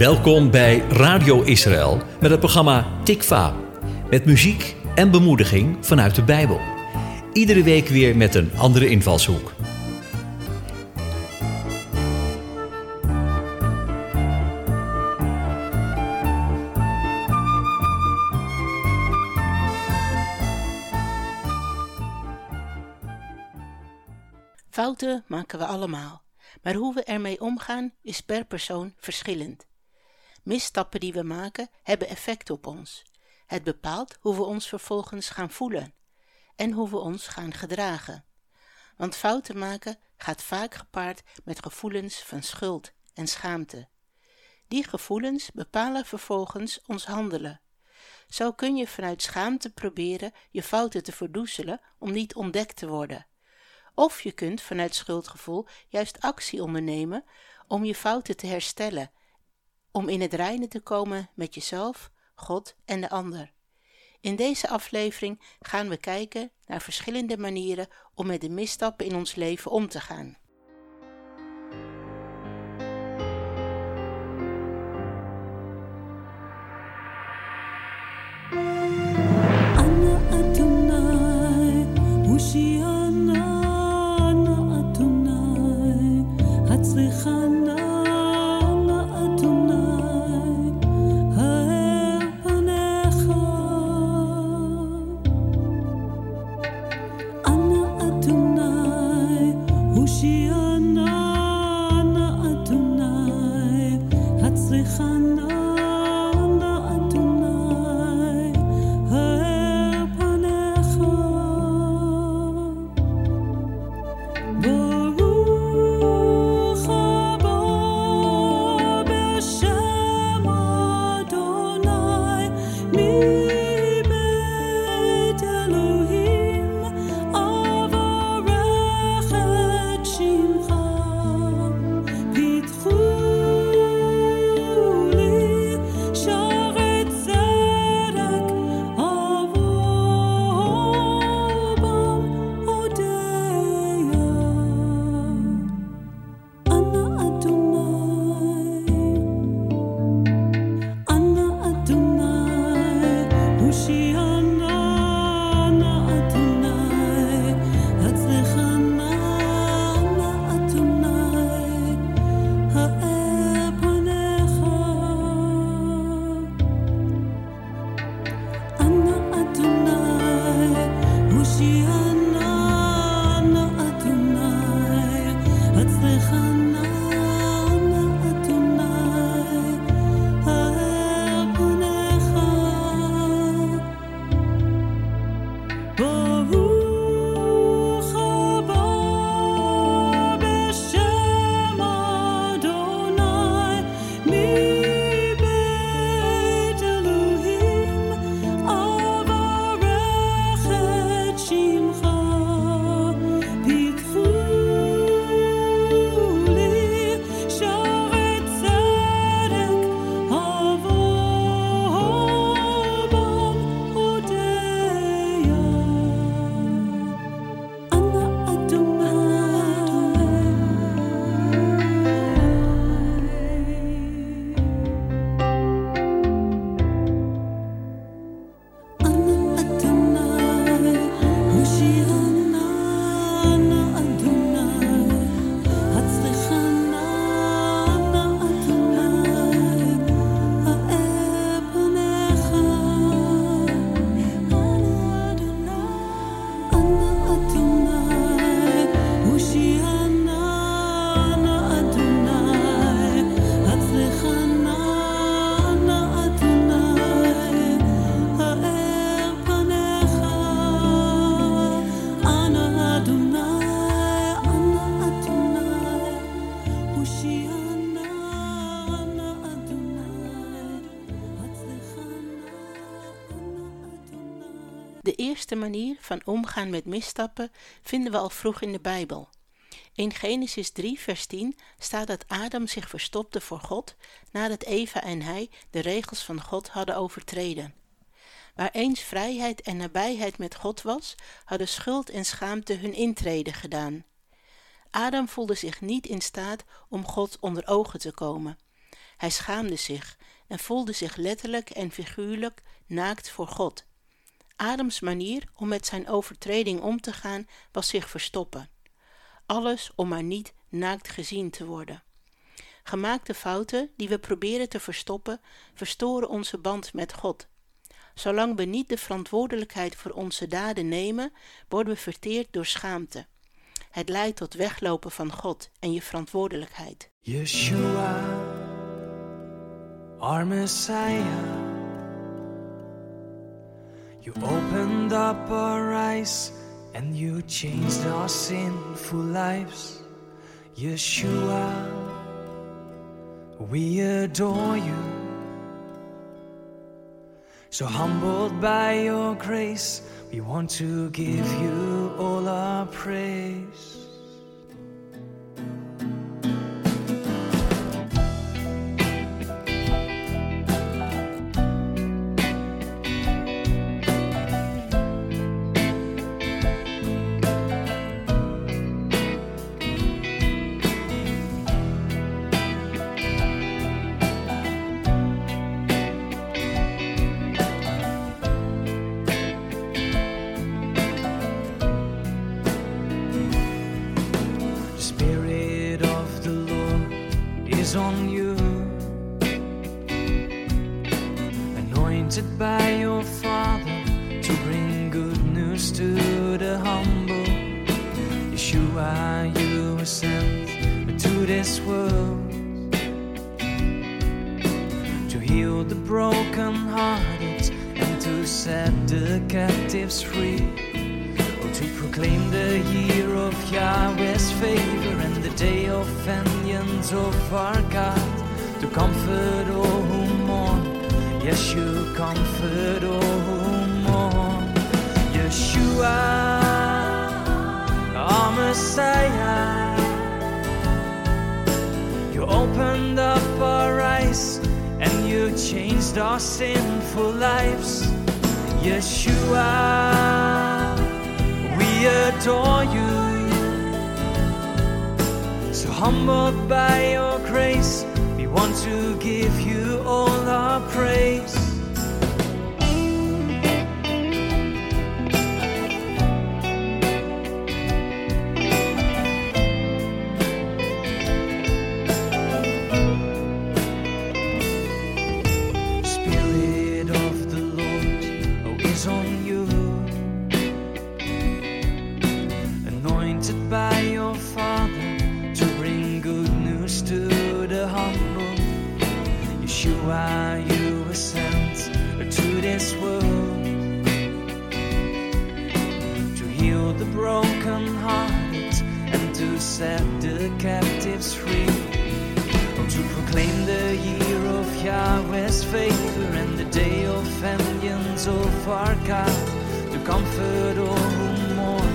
Welkom bij Radio Israël met het programma Tikva. Met muziek en bemoediging vanuit de Bijbel. Iedere week weer met een andere invalshoek. Fouten maken we allemaal, maar hoe we ermee omgaan is per persoon verschillend. Misstappen die we maken hebben effect op ons. Het bepaalt hoe we ons vervolgens gaan voelen en hoe we ons gaan gedragen. Want fouten maken gaat vaak gepaard met gevoelens van schuld en schaamte. Die gevoelens bepalen vervolgens ons handelen. Zo kun je vanuit schaamte proberen je fouten te verdoezelen om niet ontdekt te worden. Of je kunt vanuit schuldgevoel juist actie ondernemen om je fouten te herstellen, om in het reine te komen met jezelf, God en de ander. In deze aflevering gaan we kijken naar verschillende manieren om met de misstappen in ons leven om te gaan. tonight. Van omgaan met misstappen vinden we al vroeg in de Bijbel. In Genesis 3, vers 10 staat dat Adam zich verstopte voor God nadat Eva en hij de regels van God hadden overtreden. Waar eens vrijheid en nabijheid met God was, hadden schuld en schaamte hun intrede gedaan. Adam voelde zich niet in staat om God onder ogen te komen. Hij schaamde zich en voelde zich letterlijk en figuurlijk naakt voor God. Adams manier om met zijn overtreding om te gaan was zich verstoppen. Alles om maar niet naakt gezien te worden. Gemaakte fouten die we proberen te verstoppen, verstoren onze band met God. Zolang we niet de verantwoordelijkheid voor onze daden nemen, worden we verteerd door schaamte. Het leidt tot weglopen van God en je verantwoordelijkheid. Yeshua, our Messiah. You opened up our eyes and you changed our sinful lives. Yeshua, we adore you. So humbled by your grace, we want to give you all our praise. To heal the broken brokenhearted and to set the captives free. Oh, to proclaim the year of Yahweh's favor and the day of vengeance of our God. To comfort all who mourn, yes, you comfort all who mourn. Yeshua, our Messiah. Opened up our eyes and you changed our sinful lives. Yeshua, we adore you. So humbled by your grace, we want to give you all our praise. Set the captives free. Oh, to proclaim the year of Yahweh's favor and the day of vengeance of our God, to comfort all who mourn.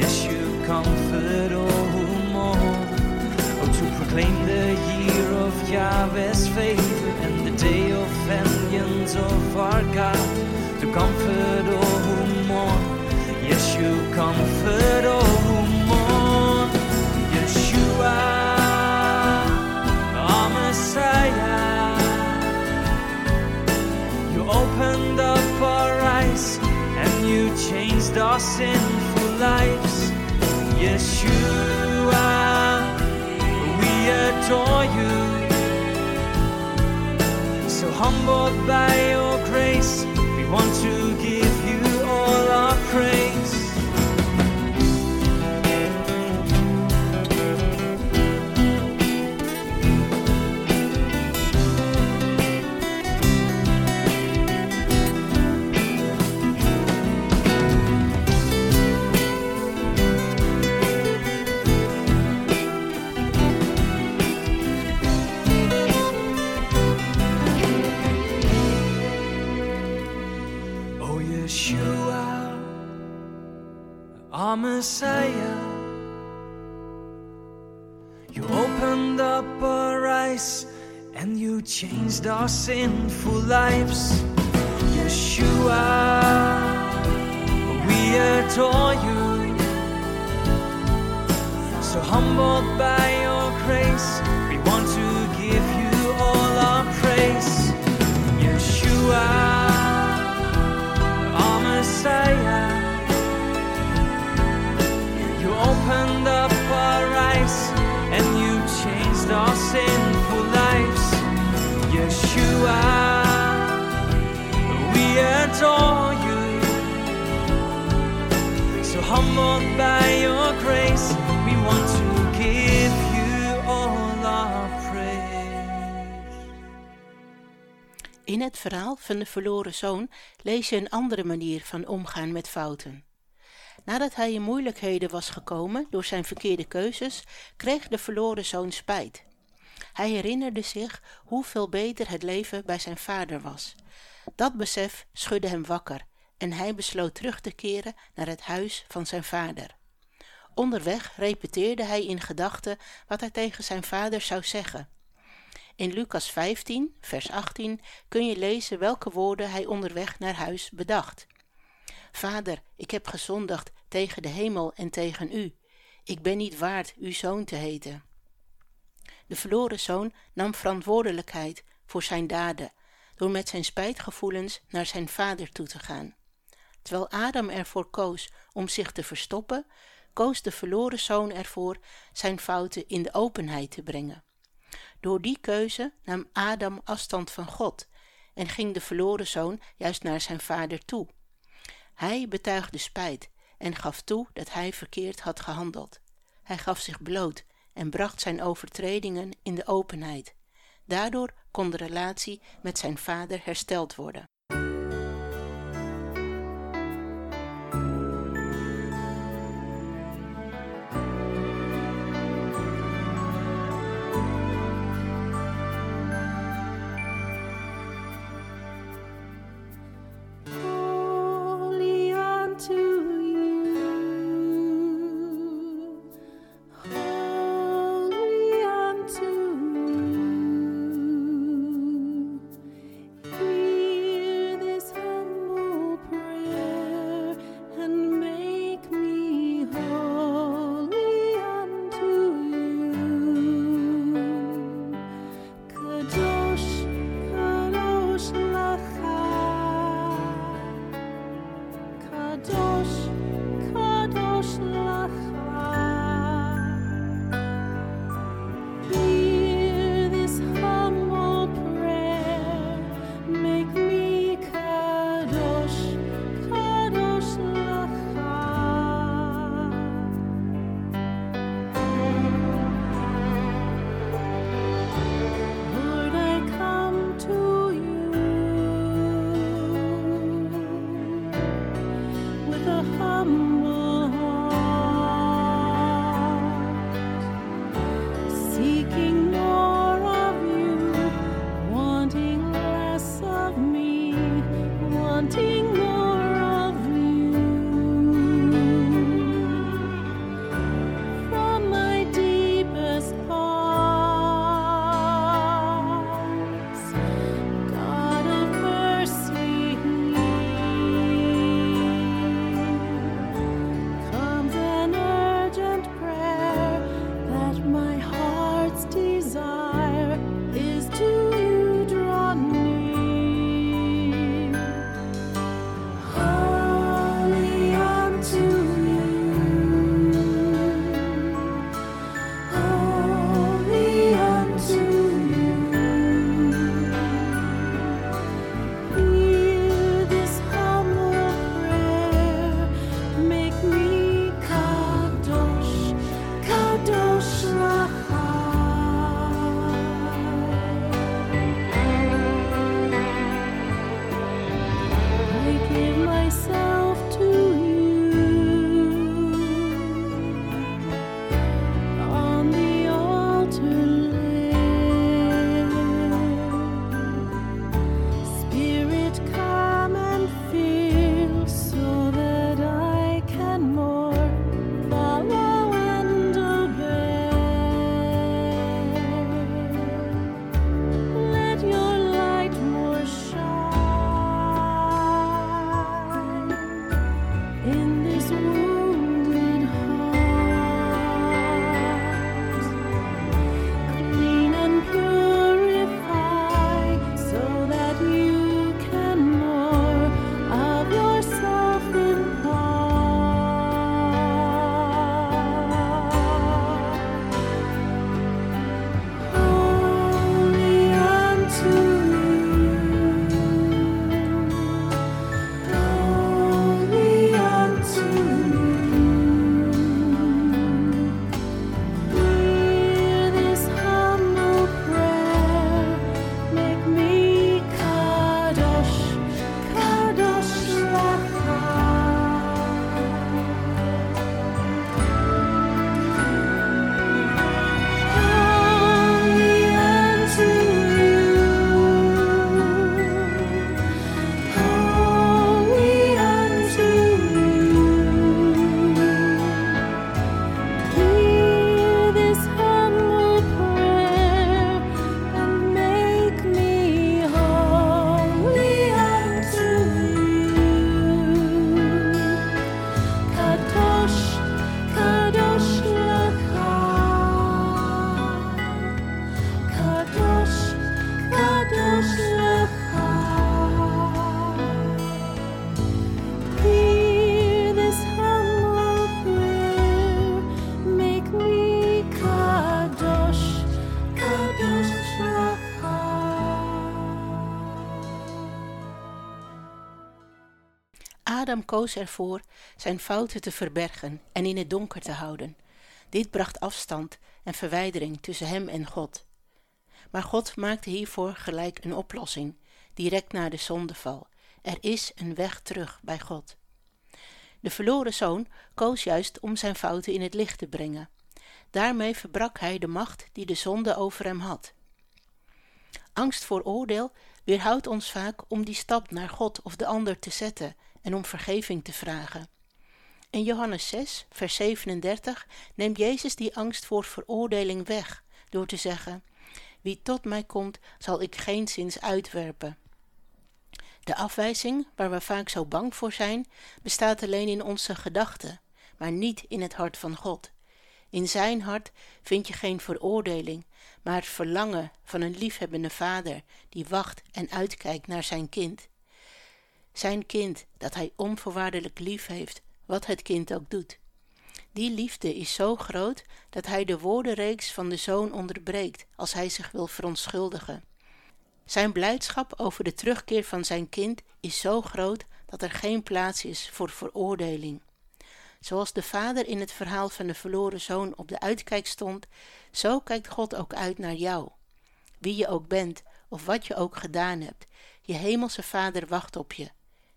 Yes, you comfort all who mourn. Oh, to proclaim the year of Yahweh's favor and the day of vengeance of our God, to comfort all who mourn. Yes, you comfort our sinful lives. Yeshua, we adore you. So humbled by your lives. Yeshua, we adore you. So humbled by your grace, adore you. So humbled by your grace, we want to give you all our praise. In het verhaal van de verloren zoon lees je een andere manier van omgaan met fouten. Nadat hij in moeilijkheden was gekomen door zijn verkeerde keuzes, kreeg de verloren zoon spijt. Hij herinnerde zich hoeveel beter het leven bij zijn vader was. Dat besef schudde hem wakker en hij besloot terug te keren naar het huis van zijn vader. Onderweg repeteerde hij in gedachten wat hij tegen zijn vader zou zeggen. In Lucas 15, vers 18 kun je lezen welke woorden hij onderweg naar huis bedacht. Vader, ik heb gezondigd tegen de hemel en tegen u. Ik ben niet waard uw zoon te heten. De verloren zoon nam verantwoordelijkheid voor zijn daden door met zijn spijtgevoelens naar zijn vader toe te gaan. Terwijl Adam ervoor koos om zich te verstoppen, koos de verloren zoon ervoor zijn fouten in de openheid te brengen. Door die keuze nam Adam afstand van God en ging de verloren zoon juist naar zijn vader toe. Hij betuigde spijt en gaf toe dat hij verkeerd had gehandeld. Hij gaf zich bloot en bracht zijn overtredingen in de openheid. Daardoor kon de relatie met zijn vader hersteld worden. Adam koos ervoor zijn fouten te verbergen en in het donker te houden. Dit bracht afstand en verwijdering tussen hem en God. Maar God maakte hiervoor gelijk een oplossing, direct na de zondeval. Er is een weg terug bij God. De verloren zoon koos juist om zijn fouten in het licht te brengen. Daarmee verbrak hij de macht die de zonde over hem had. Angst voor oordeel weerhoudt ons vaak om die stap naar God of de ander te zetten en om vergeving te vragen. In Johannes 6, vers 37 neemt Jezus die angst voor veroordeling weg door te zeggen: Wie tot mij komt, zal ik geen zins uitwerpen. De afwijzing, waar we vaak zo bang voor zijn, bestaat alleen in onze gedachten, maar niet in het hart van God. In zijn hart vind je geen veroordeling, maar het verlangen van een liefhebbende vader die wacht en uitkijkt naar zijn kind. Zijn kind dat hij onvoorwaardelijk lief heeft, wat het kind ook doet. Die liefde is zo groot dat hij de woordenreeks van de zoon onderbreekt als hij zich wil verontschuldigen. Zijn blijdschap over de terugkeer van zijn kind is zo groot dat er geen plaats is voor veroordeling. Zoals de vader in het verhaal van de verloren zoon op de uitkijk stond, zo kijkt God ook uit naar jou. Wie je ook bent of wat je ook gedaan hebt, je hemelse vader wacht op je.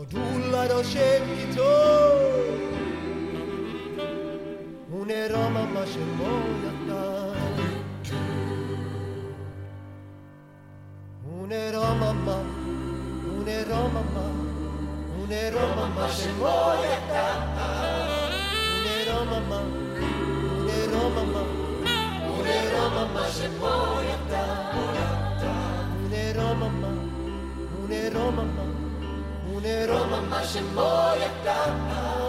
Odulla lo scegli tu Une Roma ma c'è moia Une Roma ma Une Roma ma Une Roma ma c'è moia Shimoyataka.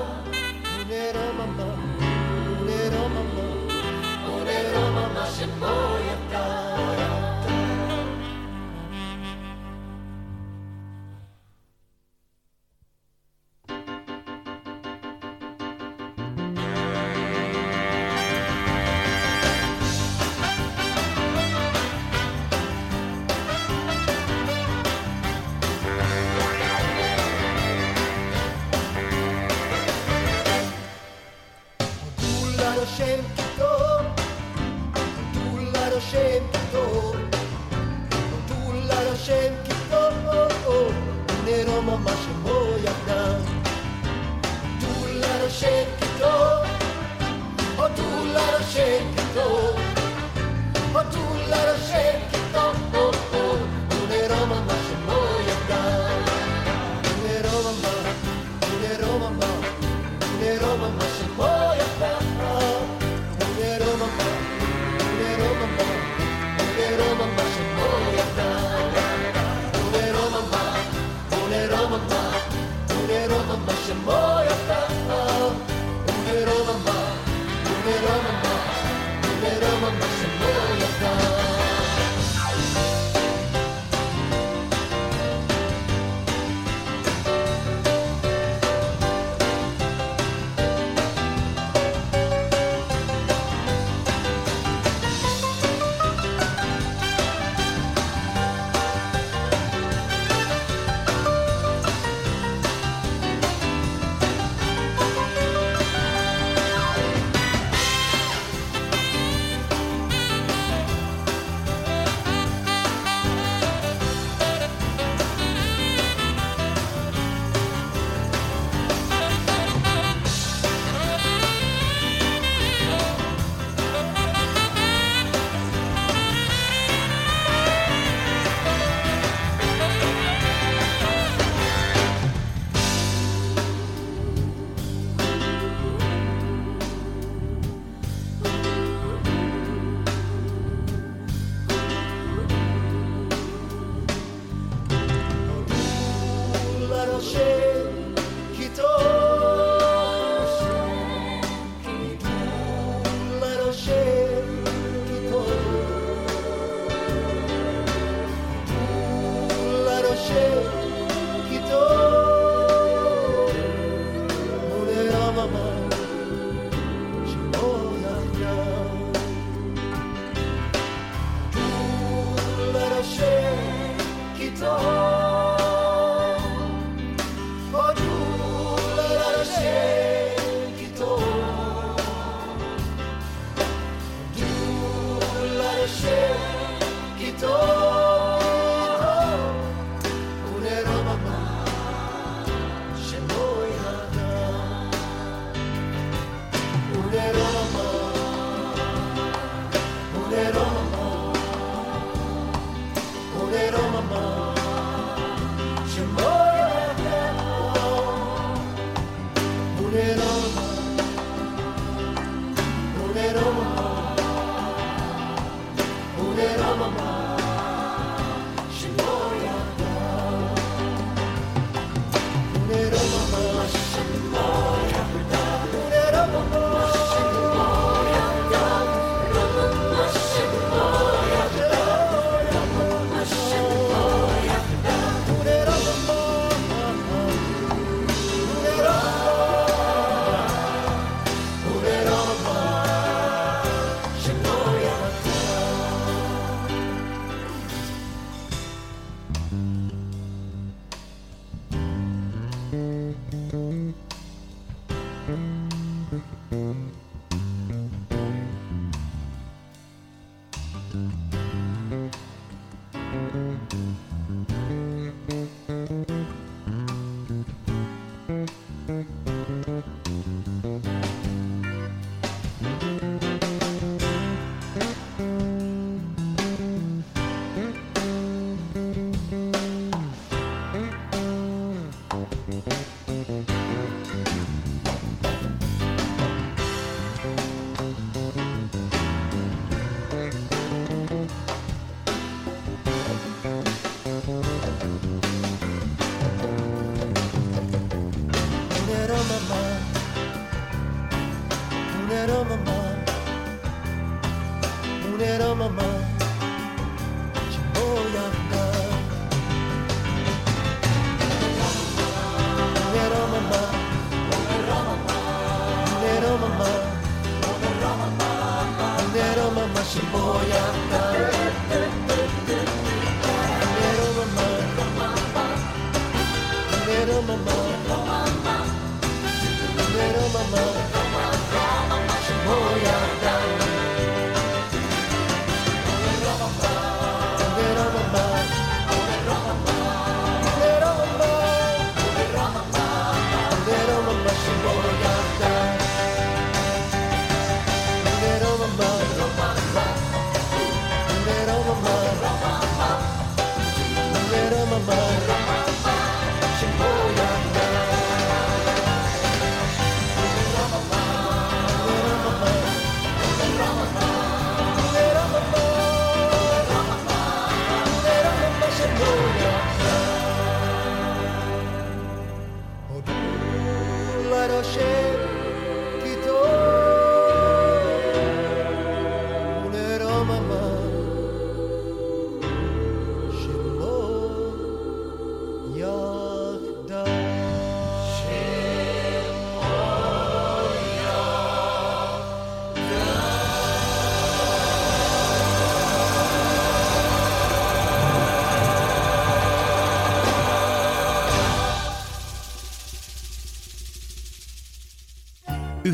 Mm-hmm.